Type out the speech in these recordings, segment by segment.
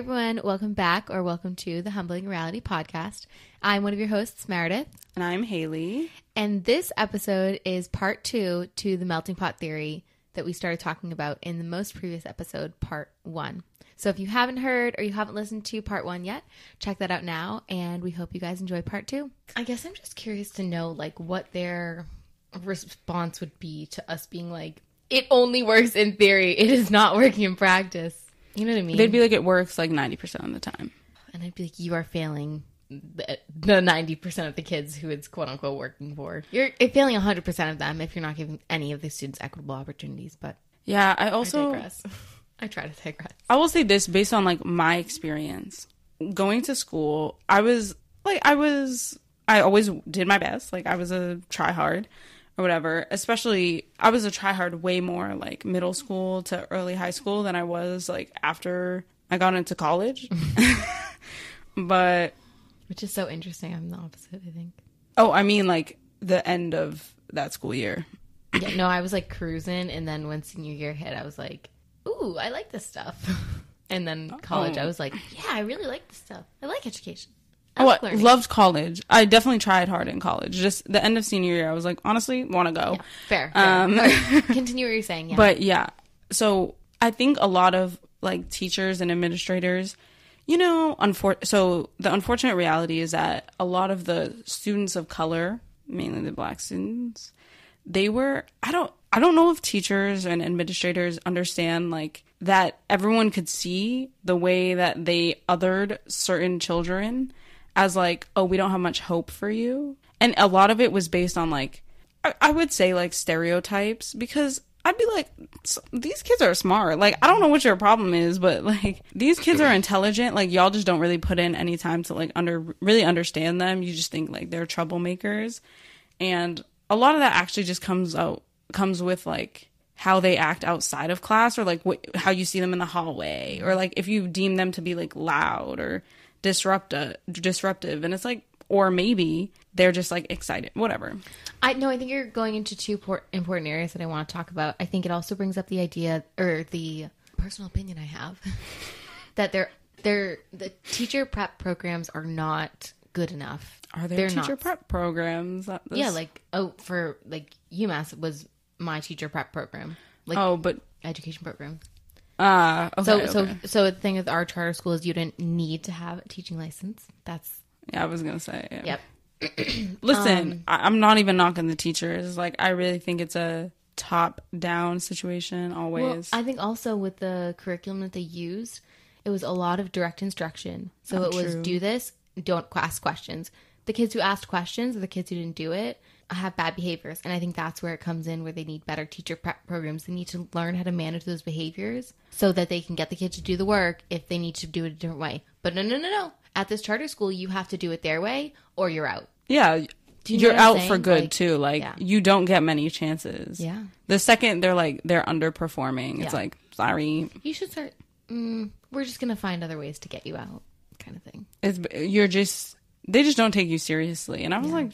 everyone. Welcome back or welcome to the Humbling Reality Podcast. I'm one of your hosts, Meredith. And I'm Haley. And this episode is part two to the melting pot theory that we started talking about in the most previous episode, part one. So if you haven't heard or you haven't listened to part one yet, check that out now. And we hope you guys enjoy part two. I guess I'm just curious to know, like, what their response would be to us being like, it only works in theory, it is not working in practice. You know what I mean? They'd be like, it works like 90% of the time. and I'd be like, you are failing the the 90% of the kids who it's quote unquote working for. You're failing 100% of them if you're not giving any of the students equitable opportunities. But Yeah, I I also, digress. I try to digress. I will say this based on like my experience going to school. I was like, I was, I always did my best. Like, I was a try hard or whatever. Especially, I was a try hard way more like middle school to early high school than I was like after I got into college. but Which is so interesting. I'm the opposite, I think. oh, I mean, like the end of that school year. Yeah, no, I was like cruising, and then when senior year hit, I was like, "Ooh, I like this stuff." And then college, Oh. I was like, "Yeah, I really like this stuff. I like education. I Oh, I loved college. I definitely tried hard in college. Just the end of senior year, I was like, honestly, want to go. Yeah, fair. fair. Um, Okay, Continue what you're saying. Yeah, But yeah, so I think a lot of like teachers and administrators, you know, unfor- so the unfortunate reality is that a lot of the students of color, mainly the black students, they were I don't I don't know if teachers and administrators understand like that everyone could see the way that they othered certain children as like, oh, we don't have much hope for you. And a lot of it was based on like I, I would say like stereotypes because I'd be like, "S- these kids are smart. Like, I don't know what your problem is, but like, these kids are intelligent. Like, y'all just don't really put in any time to like under really understand them. You just think like they're troublemakers, and a lot of that actually just comes out comes with like how they act outside of class or like what how you see them in the hallway or like if you deem them to be like loud or disruptive uh, disruptive and it's like or maybe they're just like excited whatever I know I think you're going into two por- important areas that I want to talk about. I think it also brings up the idea or the personal opinion I have that they're they're the teacher prep programs are not good enough. Are there They're teacher not. prep programs? Yeah, like oh, for like UMass was my teacher prep program, like oh, but education program. Uh, okay, So okay. so so the thing with our charter school is you didn't need to have a teaching license. That's yeah, I was gonna say. Yeah. yep. Listen, Um, I, I'm not even knocking the teachers. Like, I really think it's a top down situation Well, always. I think also with the curriculum that they used, it was a lot of direct instruction. So Oh, it was do this, don't ask questions. The kids who asked questions or the kids who didn't do it have bad behaviors. And I think that's where it comes in where they need better teacher prep programs. They need to learn how to manage those behaviors so that they can get the kids to do the work if they need to do it a different way. But no, no, no, no. At this charter school, you have to do it their way or you're out. yeah, you I'm out for good Like, too. Like, yeah. you don't get many chances. Yeah. The second they're like they're underperforming, it's Yeah. like sorry. You should start, mm, we're just to find other ways to get you out kind of thing. It's you're just they just don't take you seriously. And I was like,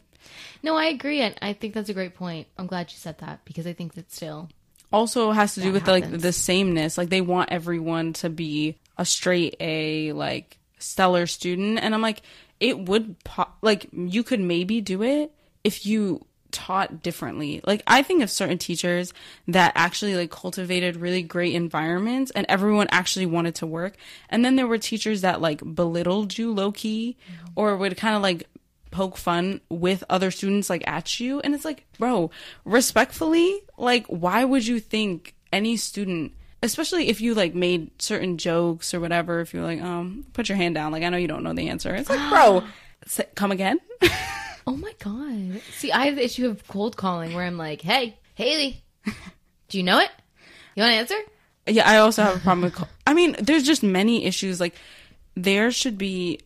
No, I agree, and I think that's a great point. I'm glad you said that because I think that still, also has to do with like the sameness. Like they want everyone to be a straight A, like stellar student, and I'm like, it would po- like you could maybe do it if you taught differently. Like I think of certain teachers that actually like cultivated really great environments and everyone actually wanted to work. And then there were teachers that like belittled you low key mm-hmm. or would kind of like poke fun with other students like at you and it's like bro respectfully like why would you think any student especially if you like made certain jokes or whatever if you're like um put your hand down like i know you don't know the answer it's like bro come again oh my god. See, I have the issue of cold calling where I'm like, "Hey, Haley, do you know it? You want to answer?" yeah i also have a problem with i mean there's just many issues like there should be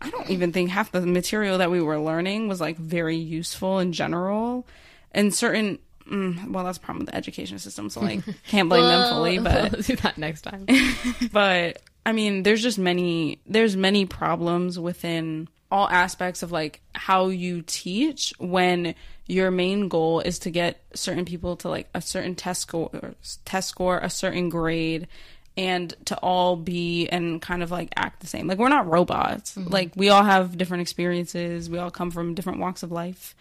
i don't even think half the material that we were learning was like very useful in general and certain mm, well that's a problem with the education system so like can't blame them fully but we'll do that next time. but I mean, there's just many there's many problems within all aspects of like how you teach when your main goal is to get certain people to like a certain test score test score a certain grade and to all be and kind of like act the same. Like we're not robots. Mm-hmm. Like we all have different experiences. We all come from different walks of life.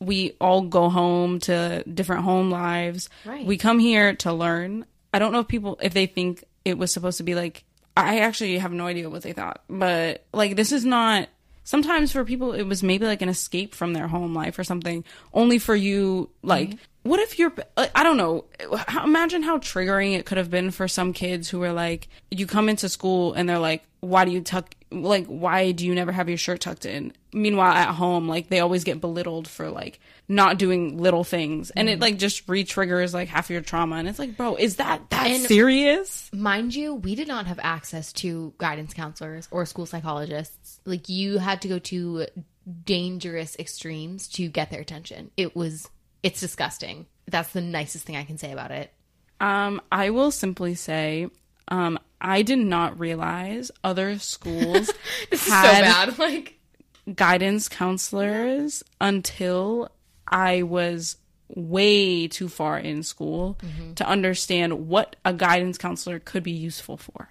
We all go home to different home lives. Right. We come here to learn. I don't know if people if they think it was supposed to be like I actually have no idea what they thought. But like this is not sometimes for people it was maybe like an escape from their home life or something only for you like mm-hmm. what if you're like, i don't know how, imagine how triggering it could have been for some kids who were like you come into school and they're like why do you tuck like why do you never have your shirt tucked in meanwhile at home like they always get belittled for like not doing little things and it like just re-triggers like half your trauma and it's like bro is that that And- serious Mind you, we did not have access to guidance counselors or school psychologists. Like you had to go to dangerous extremes to get their attention. It was it's disgusting. That's the nicest thing I can say about it. Um, I will simply say, um, I did not realize other schools had Like guidance counselors until I was way too far in school to understand what a guidance counselor could be useful for.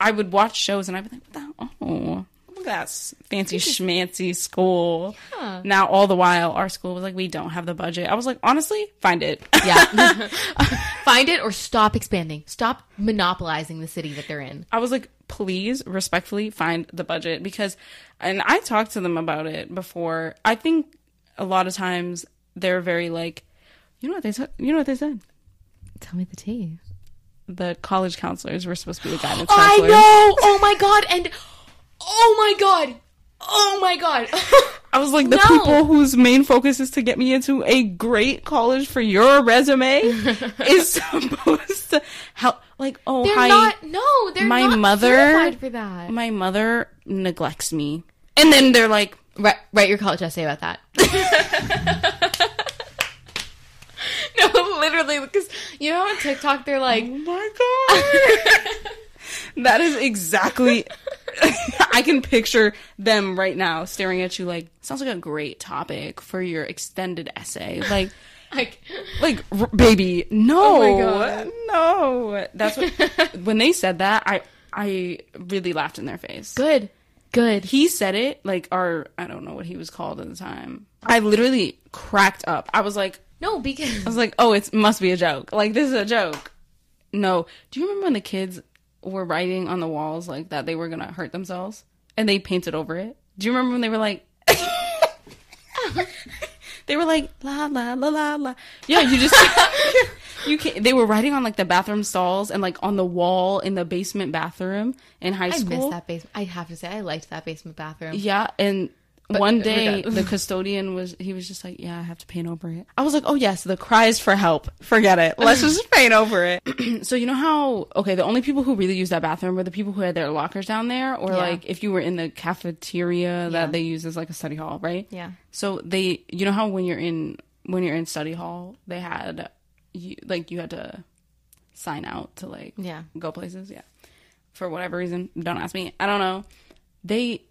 I would watch shows and I'd be like, "What the- oh, look at that fancy schmancy school. Now, all the while, our school was like, we don't have the budget. I was like, honestly, find it. Yeah. Find it or stop expanding. Stop monopolizing the city that they're in. I was like, please respectfully find the budget because, and I talked to them about it before. I think a lot of times they're very like, you know what they said? You know what they said? Tell me the tea. The college counselors were supposed to be the guidance counselors. I know. Oh my god. And oh my god. Oh my god. I was like, the No. people whose main focus is to get me into a great college for your resume is supposed to help. Like, oh, they're hi. not. No, they're my not mother- for that. my mother neglects me. And then they're like, Write, write your college essay about that. no, literally, because you know on TikTok they're like, Oh my god. That is exactly I can picture them right now staring at you like sounds like a great topic for your extended essay. Like like, like r- baby, no. Oh my God. No. That's what when they said that I I really laughed in their face. good, good. He said it like our I don't know what he was called at the time. Oh. I literally cracked up. I was like No, because I was like, oh, it must be a joke. Like, this is a joke. No. Do you remember when the kids were writing on the walls like that they were to hurt themselves and they painted over it? Do you remember when they were like, they were like, la, la, la, la, la. Yeah, you just, you can they were writing on like the bathroom stalls and like on the wall in the basement bathroom in high school I missed that basement. I have to say, I liked that basement bathroom. Yeah, and one day the custodian was he was just like, "Yeah, I have to paint over it." I was like, "Oh yes, the cries for help. Forget it. Let's just paint over it." so you know how okay, the only people who really used that bathroom were the people who had their lockers down there, or Yeah. like if you were in the cafeteria Yeah. that they use as like a study hall, right? Yeah. So they, you know how when you're in when you're in study hall, they had you like you had to sign out to like Yeah. go places. Yeah. For whatever reason. Don't ask me. I don't know. They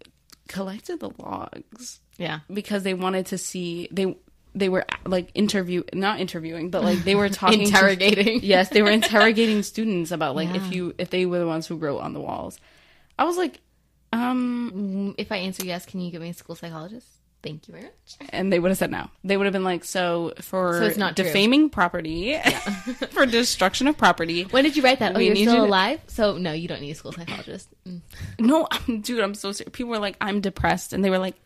collected the logs Yeah. because they wanted to see they they were like interview not interviewing, but like they were talking to- Interrogating. yes, they were interrogating students about like Yeah. if you if they were the ones who wrote on the walls. I was like, um Mm, If I answer yes, can you give me a school psychologist? Thank you very much. and they would have said no. They would have been like, so for So it's not true. defaming property, for destruction of property. When did you write that? Oh, you're need still you to- alive? So no, you don't need a school psychologist. Mm. No, I'm, dude, I'm so serious. People were like, I'm depressed, and they were like,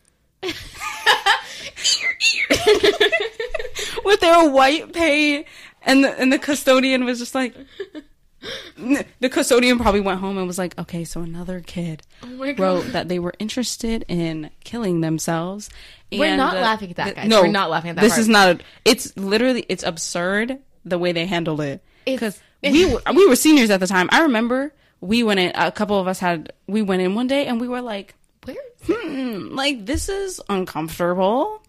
with their white paint, and the, and the custodian was just like, the custodian probably went home and was like, okay, so another kid Oh wrote that they were interested in killing themselves. We're not uh, laughing at that, guys. No, We're not laughing at that This part. is not. A, it's literally it's absurd the way they handled it because we were, we were seniors at the time. I remember we went in. A couple of us had we went in one day and we were like, Where? hmm, like this is uncomfortable.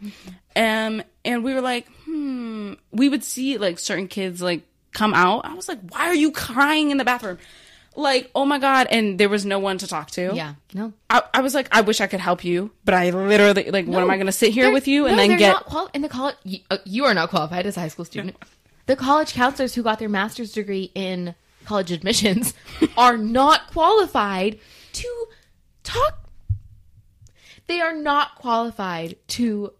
Um, and we were like, hmm. We would see like certain kids like come out. I was like, why are you crying in the bathroom? Like, oh my god! And there was no one to talk to. Yeah. No. I, I was like, I wish I could help you, but I literally like, what am I going to sit here with you and no, then get? not quali- in the college. You, uh, you are not qualified as a high school student. the college counselors who got their master's degree in college admissions are not qualified to talk. They are not qualified to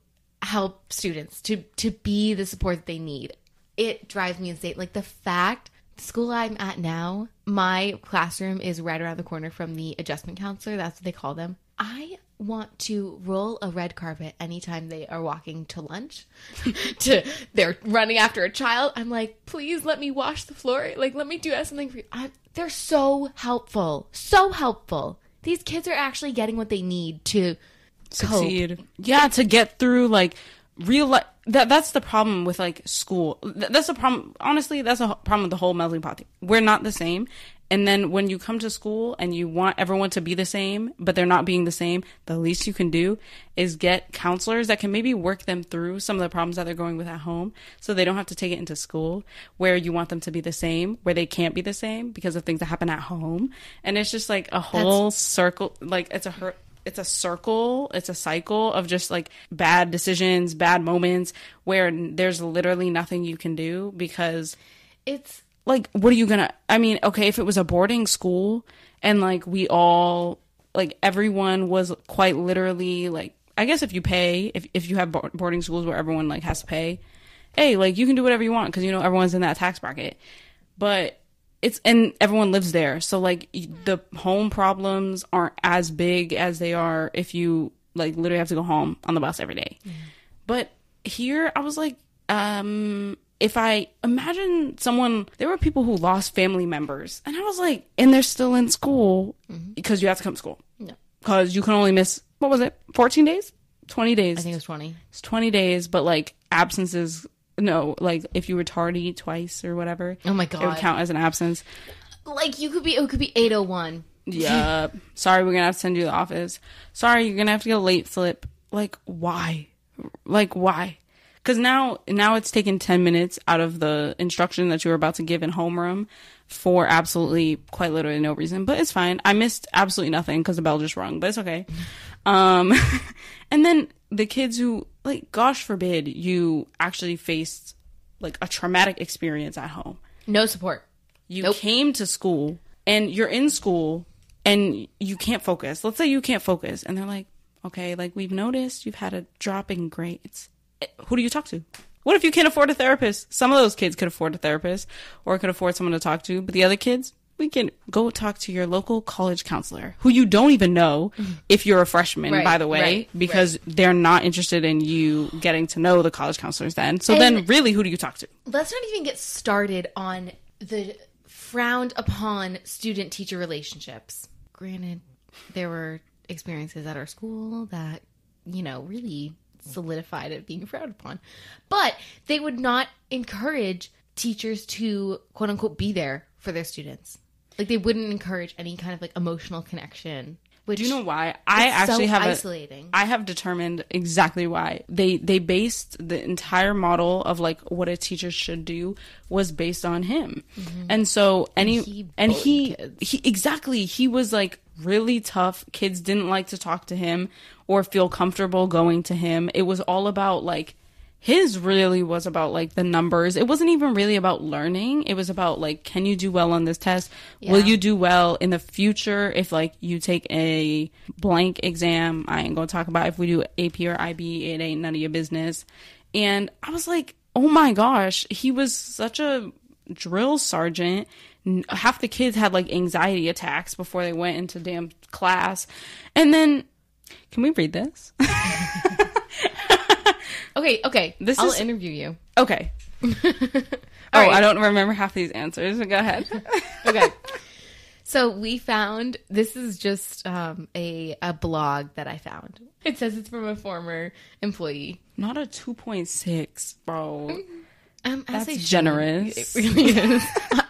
help students to to be the support that they need. It drives me insane. Like the fact the school I'm at now, my classroom is right around the corner from the adjustment counselor. That's what they call them. I want to roll a red carpet anytime they are walking to lunch. to they're running after a child. I'm like, please let me wash the floor. Like, let me do something for you. I, they're so helpful, so helpful. These kids are actually getting what they need to cope. succeed. Yeah, to get through like real life. That that's the problem with like school. Th- That's the problem. Honestly, that's a problem with the whole melting pot thing. We're not the same. And then when you come to school and you want everyone to be the same, but they're not being the same, the least you can do is get counselors that can maybe work them through some of the problems that they're going with at home so they don't have to take it into school where you want them to be the same, where they can't be the same because of things that happen at home. And it's just like a whole circle, like it's a hurt it's a circle, it's a cycle of just like bad decisions, bad moments where there's literally nothing you can do because It's like what are you gonna i mean okay if it was a boarding school and like we all like everyone was quite literally like i guess if you pay if, if you have boarding schools where everyone like has to pay hey like you can do whatever you want because you know everyone's in that tax bracket. But it's and everyone lives there. So like the home problems aren't as big as they are if you like literally have to go home on the bus every day. but here i was like um if i imagine someone there were people who lost family members and i was like and they're still in school because you have to come to school. No. because you can only miss what was it? 14 days? 20 days? I think it was 20. it's 20 days but like absences no like if you were tardy twice or whatever Oh my god, it would count as an absence. Like you could be it could be 801. yeah sorry we're gonna have to send you to the office. Sorry you're gonna have to get a late slip like why? Like why? Because now now it's taken 10 minutes out of the instruction that you were about to give in homeroom for absolutely quite literally no reason but it's fine. I missed absolutely nothing because the bell just rung but it's okay. Um and then the kids who like gosh forbid you actually faced like a traumatic experience at home No support. you Nope. came to school and you're in school and you can't focus. Let's say you can't focus and they're like, okay, like we've noticed you've had a drop in grades. Eh, Who do you talk to? What if you can't afford a therapist? Some of those kids could afford a therapist or could afford someone to talk to, but the other kids, we can go talk to your local college counselor who you don't even know mm-hmm. if you're a freshman, Right, by the way, right, because they're not interested in you getting to know the college counselors then. So then really who do you talk to? Let's not even get started on the frowned upon student teacher relationships. Granted, there were experiences at our school that, you know, really solidified it being frowned upon. But they would not encourage teachers to quote unquote be there for their students. Like they wouldn't encourage any kind of like emotional connection. Which Do you know why? I actually so have a, isolating. I have determined exactly why. They they based the entire model of like what a teacher should do was based on him. And so any Mm-hmm. he and he, he exactly he was like really tough. Kids didn't like to talk to him or feel comfortable going to him. It was all about like his really was about like the numbers. It wasn't even really about learning. It was about like, can you do well on this test? Will you do well in the future if like you take a blank exam? I ain't gonna talk about if we do AP or IB. It ain't none of your business. And I was like, oh my gosh, he was such a drill sergeant. Half the kids had like anxiety attacks before they went into damn class. And then, can we read this? Okay, okay. This I'll is- interview you. Okay. oh, right. I don't remember half these answers. Go ahead. okay. So we found this is just um, a a blog that I found. It says it's from a former employee. Not a 2.6, bro. Um, That's generous. It really is.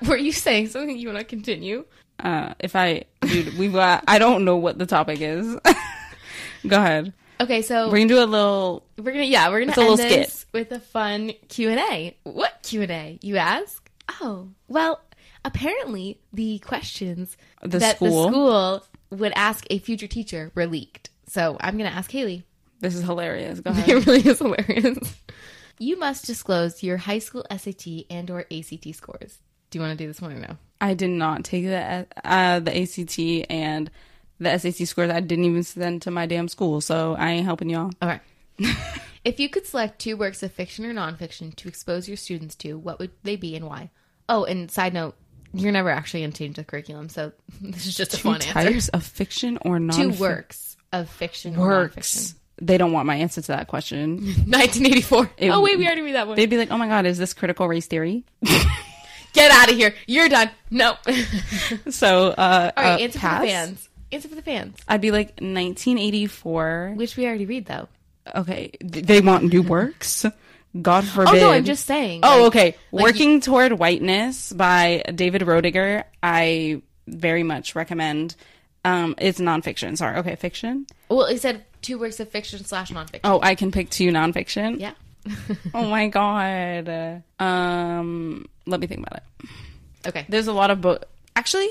Were you saying something you want to continue? Uh, if I, dude, we've got, I don't know what the topic is. Go ahead. Okay, so We're gonna do a little, we're gonna yeah we're gonna It's a end little skit. this with a fun Q and A. What Q and A? You ask? Oh well, apparently the questions The that school. the school would ask a future teacher were leaked. So I'm gonna ask Haley. this is hilarious. Go ahead. It really is hilarious. You must disclose your high school SAT and or ACT scores. Do you want to do this one or no? I did not take the uh, the ACT and the SAT scores. I didn't even send to my damn school, so I ain't helping y'all. All right. if you could select two works of fiction or nonfiction to expose your students to, what would they be and why? Oh, and side note, you're never actually going to change the curriculum, so this is just a Two fun answer. types of fiction or non Two works of fiction or works. They don't want my answer to that question. 1984. It- oh, wait, we already read that one. They'd be like, "Oh my god, is this critical race theory?" Get out of here. You're done. No. So, uh, All right, uh, answer pass. for the fans. Answer for the fans. I'd be like 1984. Which we already read, though. Okay, they want new works. God Oh, forbid. no, I'm just saying. Oh, like- okay. like Working Toward Whiteness by David Roediger. I very much recommend. Um, it's nonfiction. Sorry. Okay, fiction. Well, it said two works of fiction slash nonfiction. Oh, I can pick two nonfiction. Yeah. Oh my god. Um, let me think about it. okay. There's a lot of book. Actually,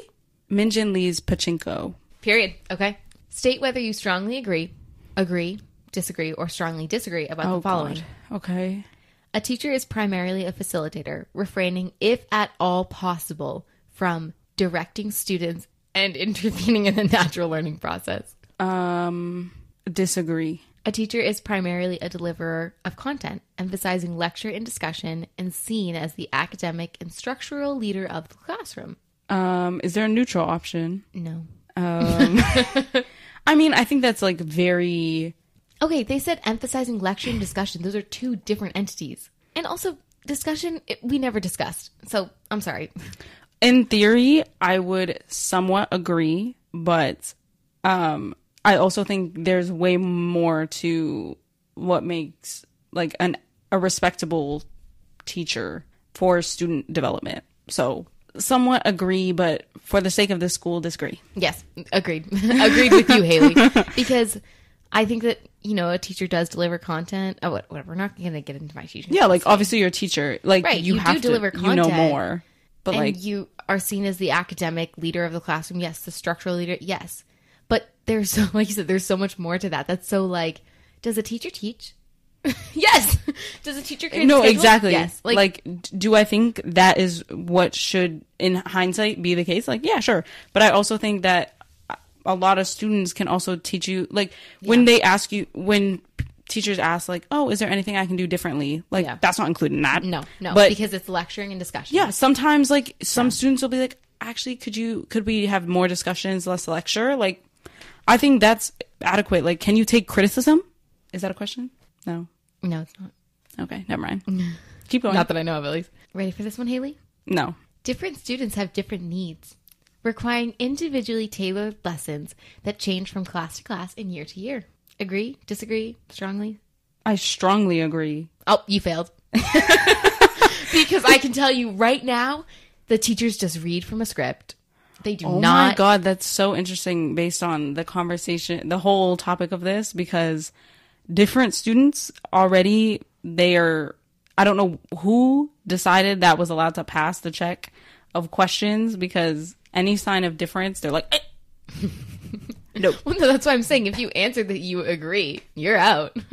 Min Jin Lee's Pachinko. Period. Okay. State whether you strongly agree, agree, disagree, or strongly disagree about Oh, the following. God. Okay. A teacher is primarily a facilitator, refraining, if at all possible, from directing students and intervening in the natural learning process. Um, disagree. A teacher is primarily a deliverer of content, emphasizing lecture and discussion and seen as the academic and structural leader of the classroom. Um, is there a neutral option? No. Um, I mean, I think that's like very. Okay, they said emphasizing lecture and discussion. Those are two different entities. And also, discussion, it, we never discussed. So, I'm sorry. In theory, I would somewhat agree, but um, I also think there's way more to what makes like an a respectable teacher for student development. So, somewhat agree, but for the sake of this school, disagree. Yes, agreed. agreed with you, Haley. Because I think that, you know, a teacher does deliver content. Oh, what- whatever. We're not going to get into my teaching. Yeah, like obviously you're a teacher, like Right, you, you do have to deliver you know content, more, but and like you are seen as the academic leader of the classroom. Yes, the structural leader. Yes. But there's so, like you said, there's so much more to that. That's so like, does a teacher teach? yes. Does a teacher create a no schedule? exactly. Yes. like, Like, do i think that is what should in hindsight be the case? Like yeah sure. But i also think that a lot of students can also teach you like when they ask you when teachers ask like oh is there anything i can do differently? Like Yeah. that's not included in that. No, no, but because it's lecturing and discussion. yeah sometimes like some students will be like actually could you could we have more discussions less lecture? Like i think that's adequate. Like can you take criticism? Is that a question no No, it's not. okay never mind keep going Not that I know of, at least. Ready for this one, Haley? no Different students have different needs, requiring individually tailored lessons that change from class to class and year to year. Agree? Disagree? Strongly? I strongly agree. Oh, you failed. because I can tell you right now, the teachers just read from a script. They do Oh not. my god, that's so interesting based on the conversation, the whole topic of this because different students already they are I don't know who decided that was allowed to pass the check of questions because any sign of difference they're like eh. no. Well, no, that's why I'm saying if you answer that you agree, you're out.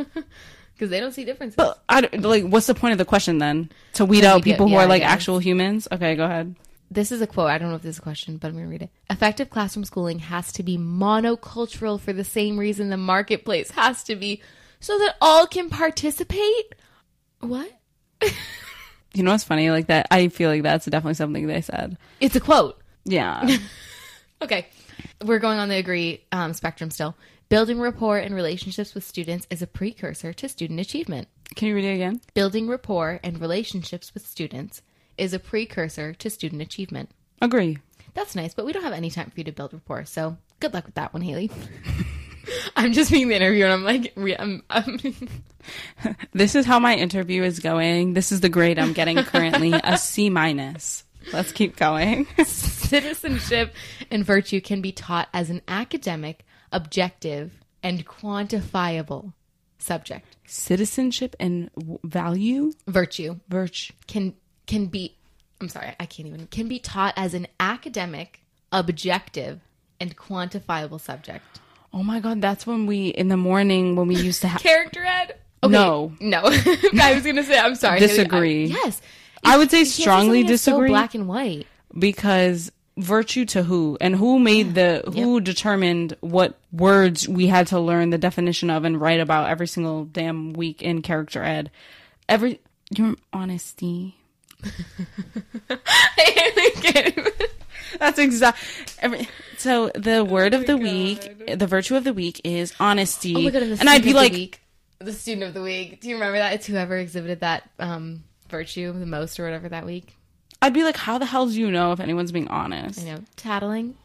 Because they don't see differences. But I don't- like what's the point of the question then? To weed out weed it- people who yeah, are like guess. actual humans? Okay, go ahead. This is a quote. I don't know if this is a question, but I'm going to read it. Effective classroom schooling has to be monocultural for the same reason the marketplace has to be, so that all can participate. What? You know what's funny? Like that I feel like that's definitely something they said. It's a quote. Yeah. Okay. We're going on the agree um, spectrum still. Building rapport and relationships with students is a precursor to student achievement. Can you read it again? Building rapport and relationships with students is a precursor to student achievement. Agree. That's nice, but we don't have any time for you to build rapport. So good luck with that one, Haley. I'm just being the interviewer, and I'm like, re- I'm, I'm This is how my interview is going. This is the grade I'm getting currently, a C minus. Let's keep going. citizenship and virtue can be taught as an academic, objective, and quantifiable subject. Citizenship and w- value, Virtue virtue. can can be I'm sorry, I can't even can be taught as an academic, objective, and quantifiable subject. Oh my god, that's when we in the morning when we used to have. Character ed? No. no. I was gonna say I'm sorry. Disagree. I- yes, I would say strongly that's so disagree black and white. because virtue to who and who made the who determined what words we had to learn the definition of and write about every single damn week in character ed. Every your honesty. That's exact. Every, so the word of the week, the virtue of the week is honesty. Oh my god! And, and I'd be like, the week, the student of the week. Do you remember that? It's whoever exhibited that um, virtue the most or whatever that week. I'd be like, how the hell do you know if anyone's being honest? I know, tattling.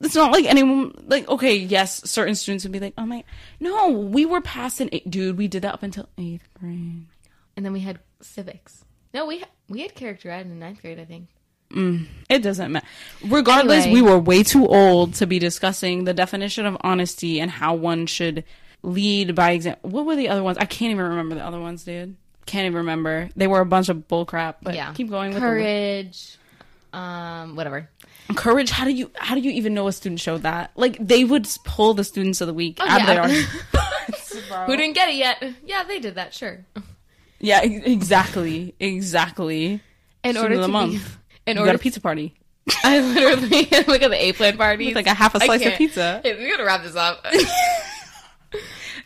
It's not like anyone like okay, yes, certain students would be like, oh my, no, we were past an eight, dude. We did that up until eighth grade. And then we had civics. No, we ha- we had character ed in ninth grade, I think. It doesn't matter. Regardless, Anyway. we were way too old to be discussing the definition of honesty and how one should lead by example. What were the other ones? I can't even remember the other ones, dude. Can't even remember. They were a bunch of bullcrap. But yeah, keep going with the courage. Um, whatever. courage. How do you how do you even know a student showed that? Like they would pull the students of the week out Oh, yeah. of their Who didn't get it yet? Yeah, they did that. Sure. Yeah, exactly, exactly. In Student order of the to month. be, in You order got a pizza party. I literally look at the A plan party. Like a half a slice of pizza. Hey, we gotta wrap this up.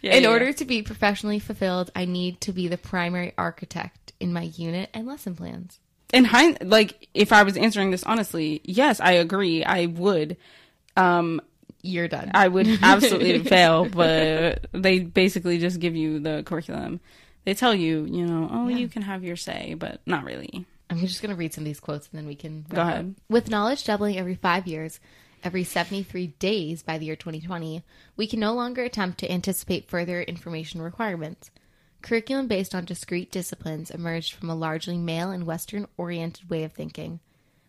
Yeah, in yeah, order to be professionally fulfilled, I need to be the primary architect in my unit and lesson plans. in hind like if I was answering this honestly, yes, I agree. I would. Um, You're done. I would absolutely fail, but they basically just give you the curriculum. They tell you, you know, oh, Yeah. you can have your say, but not really. I'm just gonna read some of these quotes and then we can Go wrap up. ahead. With knowledge doubling every five years, every 73 days by the year 2020, we can no longer attempt to anticipate further information requirements. Curriculum based on discrete disciplines emerged from a largely male and Western oriented way of thinking.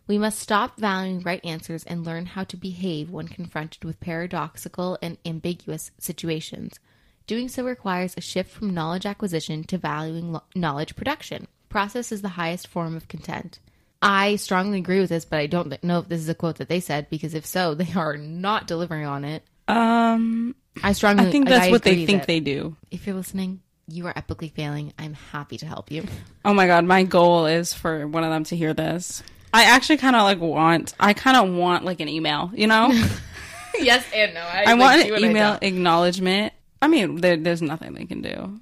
We must stop valuing right answers and learn how to behave when confronted with paradoxical and ambiguous situations. Doing so requires a shift from knowledge acquisition to valuing lo- knowledge production. Process is the highest form of content. I strongly agree with this, but I don't know if this is a quote that they said because if so, they are not delivering on it. Um, I strongly I think that's I what they think they do. If you're listening, you are epically failing. I'm happy to help you. Oh my god, my goal is for one of them to hear this. I actually kind of like want. I kind of want like an email, you know. yes and no. I, I want an email acknowledgement. I mean, there, there's nothing they can do.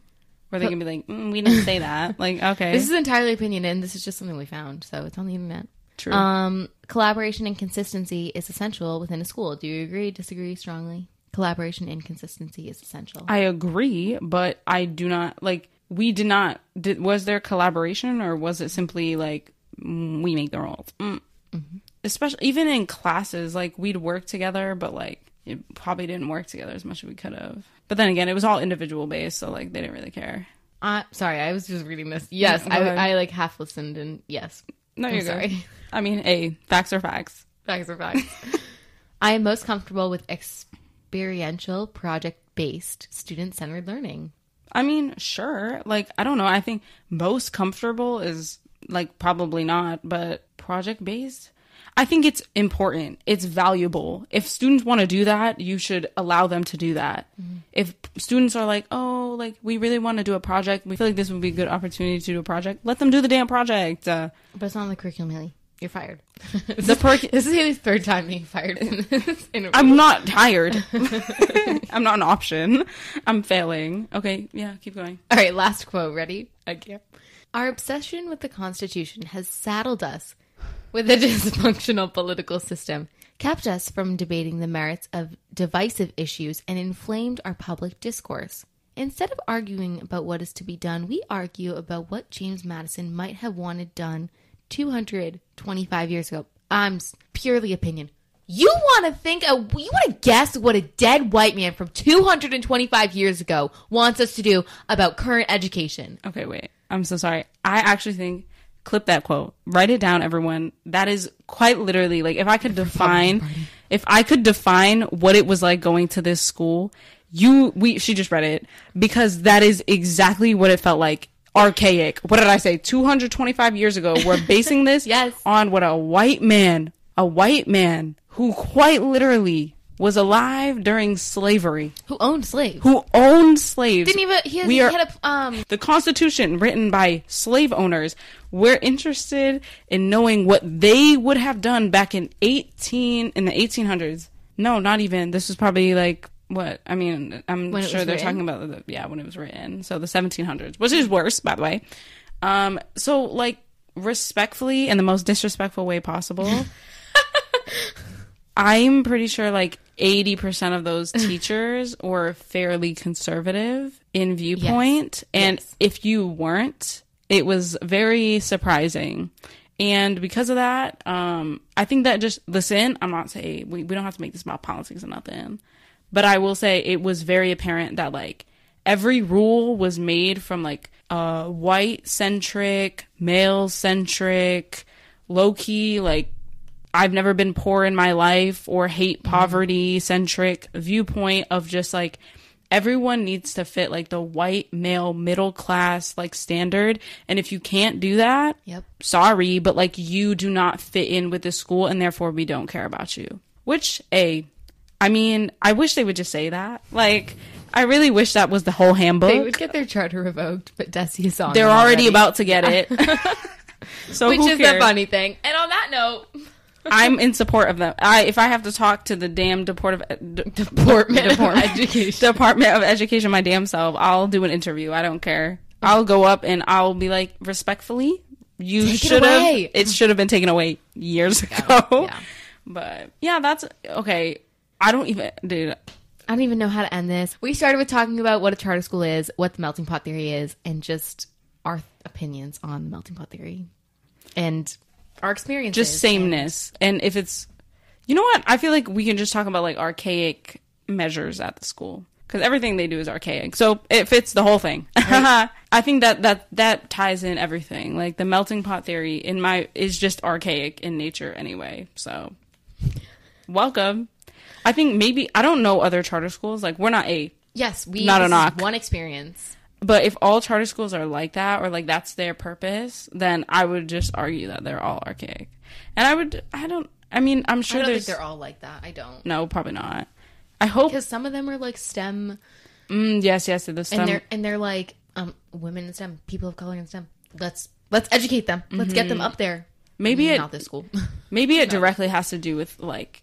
Where they can be like, mm, we didn't say that. Like, okay, This is entirely opinion, and this is just something we found, so it's on the internet. true. Um, collaboration and consistency is essential within a school. Do you agree? Disagree? Strongly? Collaboration and consistency is essential. I agree, but I do not like. We did not. Did, was there collaboration, or was it simply like mm, we make the rules? Mm. Especially even in classes, like we'd work together, but like it probably didn't work together as much as we could have. But then again, it was all individual based, so like they didn't really care. Uh, sorry, I was just reading this. Yes, I. I like half listened, and yes, No, I'm you're sorry. good. I mean, a facts are facts. Facts are facts. I am most comfortable with experiential, project based, student centered learning. I mean, sure. Like, I don't know. I think most comfortable is like probably not, but project based. I think it's important. It's valuable. If students want to do that, you should allow them to do that. If students are like, oh, like we really want to do a project, we feel like this would be a good opportunity to do a project, let them do the damn project. Uh, But it's not on the curriculum, Haley. You're fired. the this is Haley's third time being fired in. I'm not tired. I'm not an option. I'm failing. Okay, yeah, keep going. All right, last quote. Ready? I can't. Our obsession with the Constitution has saddled us with a dysfunctional political system, kept us from debating the merits of divisive issues, and inflamed our public discourse. Instead of arguing about what is to be done, we argue about what James Madison might have wanted done 225 years ago. I'm purely opinion. You want to think, a, you want to guess what a dead white man from 225 years ago wants us to do about current education. Okay, wait. I'm so sorry. I actually think clip that quote. Write it down everyone. That is quite literally like if I could define if I could define what it was like going to this school, you we she just read it because that is exactly what it felt like. Archaic. What did I say? 225 years ago. We're basing this Yes. on what a white man, a white man who quite literally was alive during slavery, Who owned slaves? who owned slaves. Didn't even he, had, We he are- had a um the Constitution written by slave owners. We're interested in knowing what they would have done back in 18 in the 1800s. No, not even. This was probably like what? I mean, I'm sure they're written? talking about the, yeah, when it was written. So the 1700s, which is worse, by the way. Um, so like respectfully in the most disrespectful way possible. I'm pretty sure like 80% of those teachers were fairly conservative in viewpoint. And Yes. if you weren't, it was very surprising. And because of that, um, I think that just, listen, I'm not saying, we, we don't have to make this about politics or nothing. But I will say it was very apparent that like every rule was made from like uh, white centric, male centric, low key, like I've never been poor in my life or hate mm-hmm. poverty centric viewpoint of just like everyone needs to fit like the white male middle class like standard and if you can't do that Yep. sorry but like you do not fit in with this school and therefore we don't care about you which a i mean i wish they would just say that like i really wish that was the whole handbook they would get their charter revoked, but DESE is on. they're already about to get it so which is cares? the funny thing. And on that note, I'm in support of them. I if I have to talk to the damn Department of uh, D- Department Department- Education. Department of Education my damn self, I'll do an interview. I don't care. I'll go up and I'll be like, respectfully, you Take it should have. It should have been taken away years ago. yeah. But yeah, that's okay. I don't even, dude. I don't even know how to end this. We started with talking about what a charter school is, what the melting pot theory is, and just our opinions on the melting pot theory and our experiences. Just sameness. And if it's, you know what? I feel like we can just talk about like archaic measures at the school because everything they do is archaic. So it fits the whole thing. I think that that that ties in everything. Like the melting pot theory in my is just archaic in nature anyway. So welcome. I think maybe I don't know other charter schools. Like we're not a Yes, we Not a knock. one experience. But if all charter schools are like that or like that's their purpose, then I would just argue that they're all archaic. And I would I don't I mean, I'm sure I don't think they're all like that. I don't. No, probably not. I hope Because some of them are like STEM mm, yes, yes, the STEM and they're and they're like um women in STEM, people of color in STEM. Let's let's educate them. Let's get them up there. maybe it not this school. maybe it directly has to do with like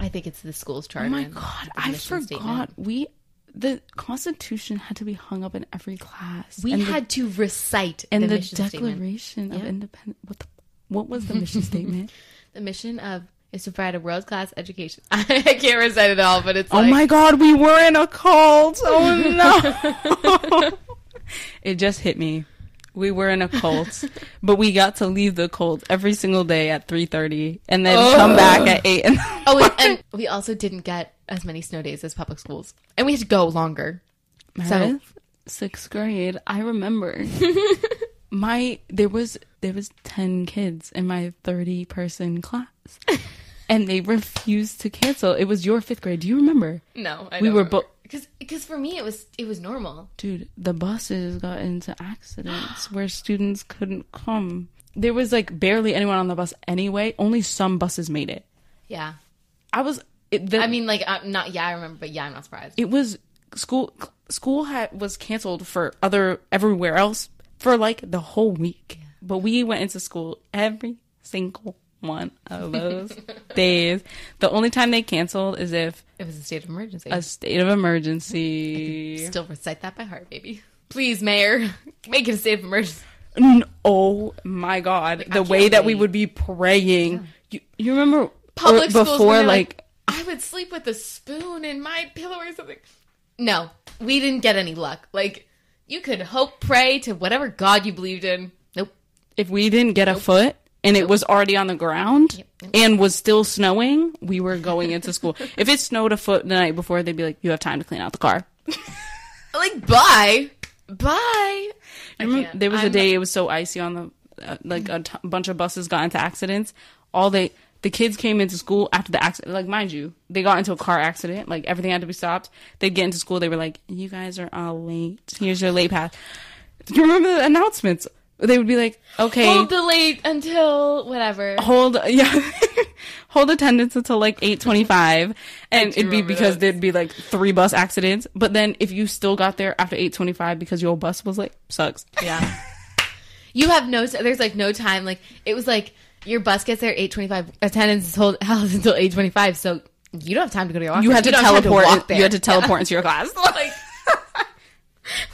I think it's the school's charter. Oh my god, I forgot statement. we the constitution had to be hung up in every class. We and the, had to recite and the, the, mission statement. declaration of Yeah. independence what the, what was the mission statement? The mission of is to provide a world class education. I can't recite it all, but it's Oh like my god, we were in a cult. Oh no. it just hit me. We were in a cult, but we got to leave the cult every single day at 3:30 and then oh. come back at 8 and Oh, and, and we also didn't get as many snow days as public schools, and we had to go longer. So- sixth grade, I remember my there was there was ten kids in my thirty person class, and they refused to cancel. It was your fifth grade. Do you remember, No, I We were remember. Because because for me it was it was normal. dude? The buses got into accidents where students couldn't come. There was like barely anyone on the bus anyway. Only some buses made it. Yeah, I was. It, the, I mean, like I'm not. Yeah, I remember, but yeah, I'm not surprised. it was school school had was canceled for other everywhere else for like the whole week but we went into school every single one of those days the only time they canceled is if It was a state of emergency. a state of emergency Still recite that by heart, baby. Please, Mayor, make it a state of emergency. N- oh my god the can't way that we would be praying you, you remember Public or- schools before where like I would sleep with a spoon in my pillow or something. No, we didn't get any luck. Like you could hope, pray to whatever god you believed in. Nope. if we didn't get a foot and it was already on the ground Yep. and was still snowing, we were going into school. if it snowed a foot the night before, they'd be like, "You have time to clean out the car." Like bye, bye. Remember, there was a I'm- day it was so icy on the uh, like a t- bunch of buses got into accidents. All they the kids came into school after the accident. Like mind you, they got into a car accident. Like everything had to be stopped. They'd get into school. They were like, "You guys are all late. Here's your late pass." Do you remember the announcements? They would be like, okay, Hold the late until whatever. hold yeah hold attendance until like 8.25 and it'd be because those. there'd be like three bus accidents but then if you still got there after 8.25 because your bus was late sucks Yeah. You have no. There's like no time. Like it was like your bus gets there eight twenty five. Attendance is hold held until eight twenty five. So you don't have time to go to your office. you had to have time teleport walk there. you had to teleport into your class like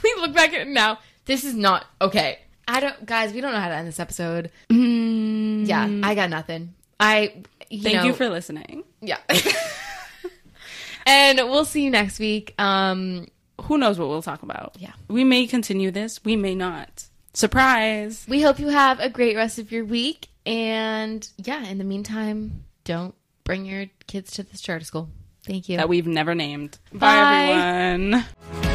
we look back at it now. This is not okay. I don't, guys. We don't know how to end this episode. Yeah, I got nothing. I you Mm. thank know, you for listening yeah. and we'll see you next week. Um, who knows what we'll talk about Yeah. we may continue this we may not surprise we hope you have a great rest of your week. And yeah, in the meantime, don't bring your kids to this charter school. Thank you. that we've never named Bye. bye everyone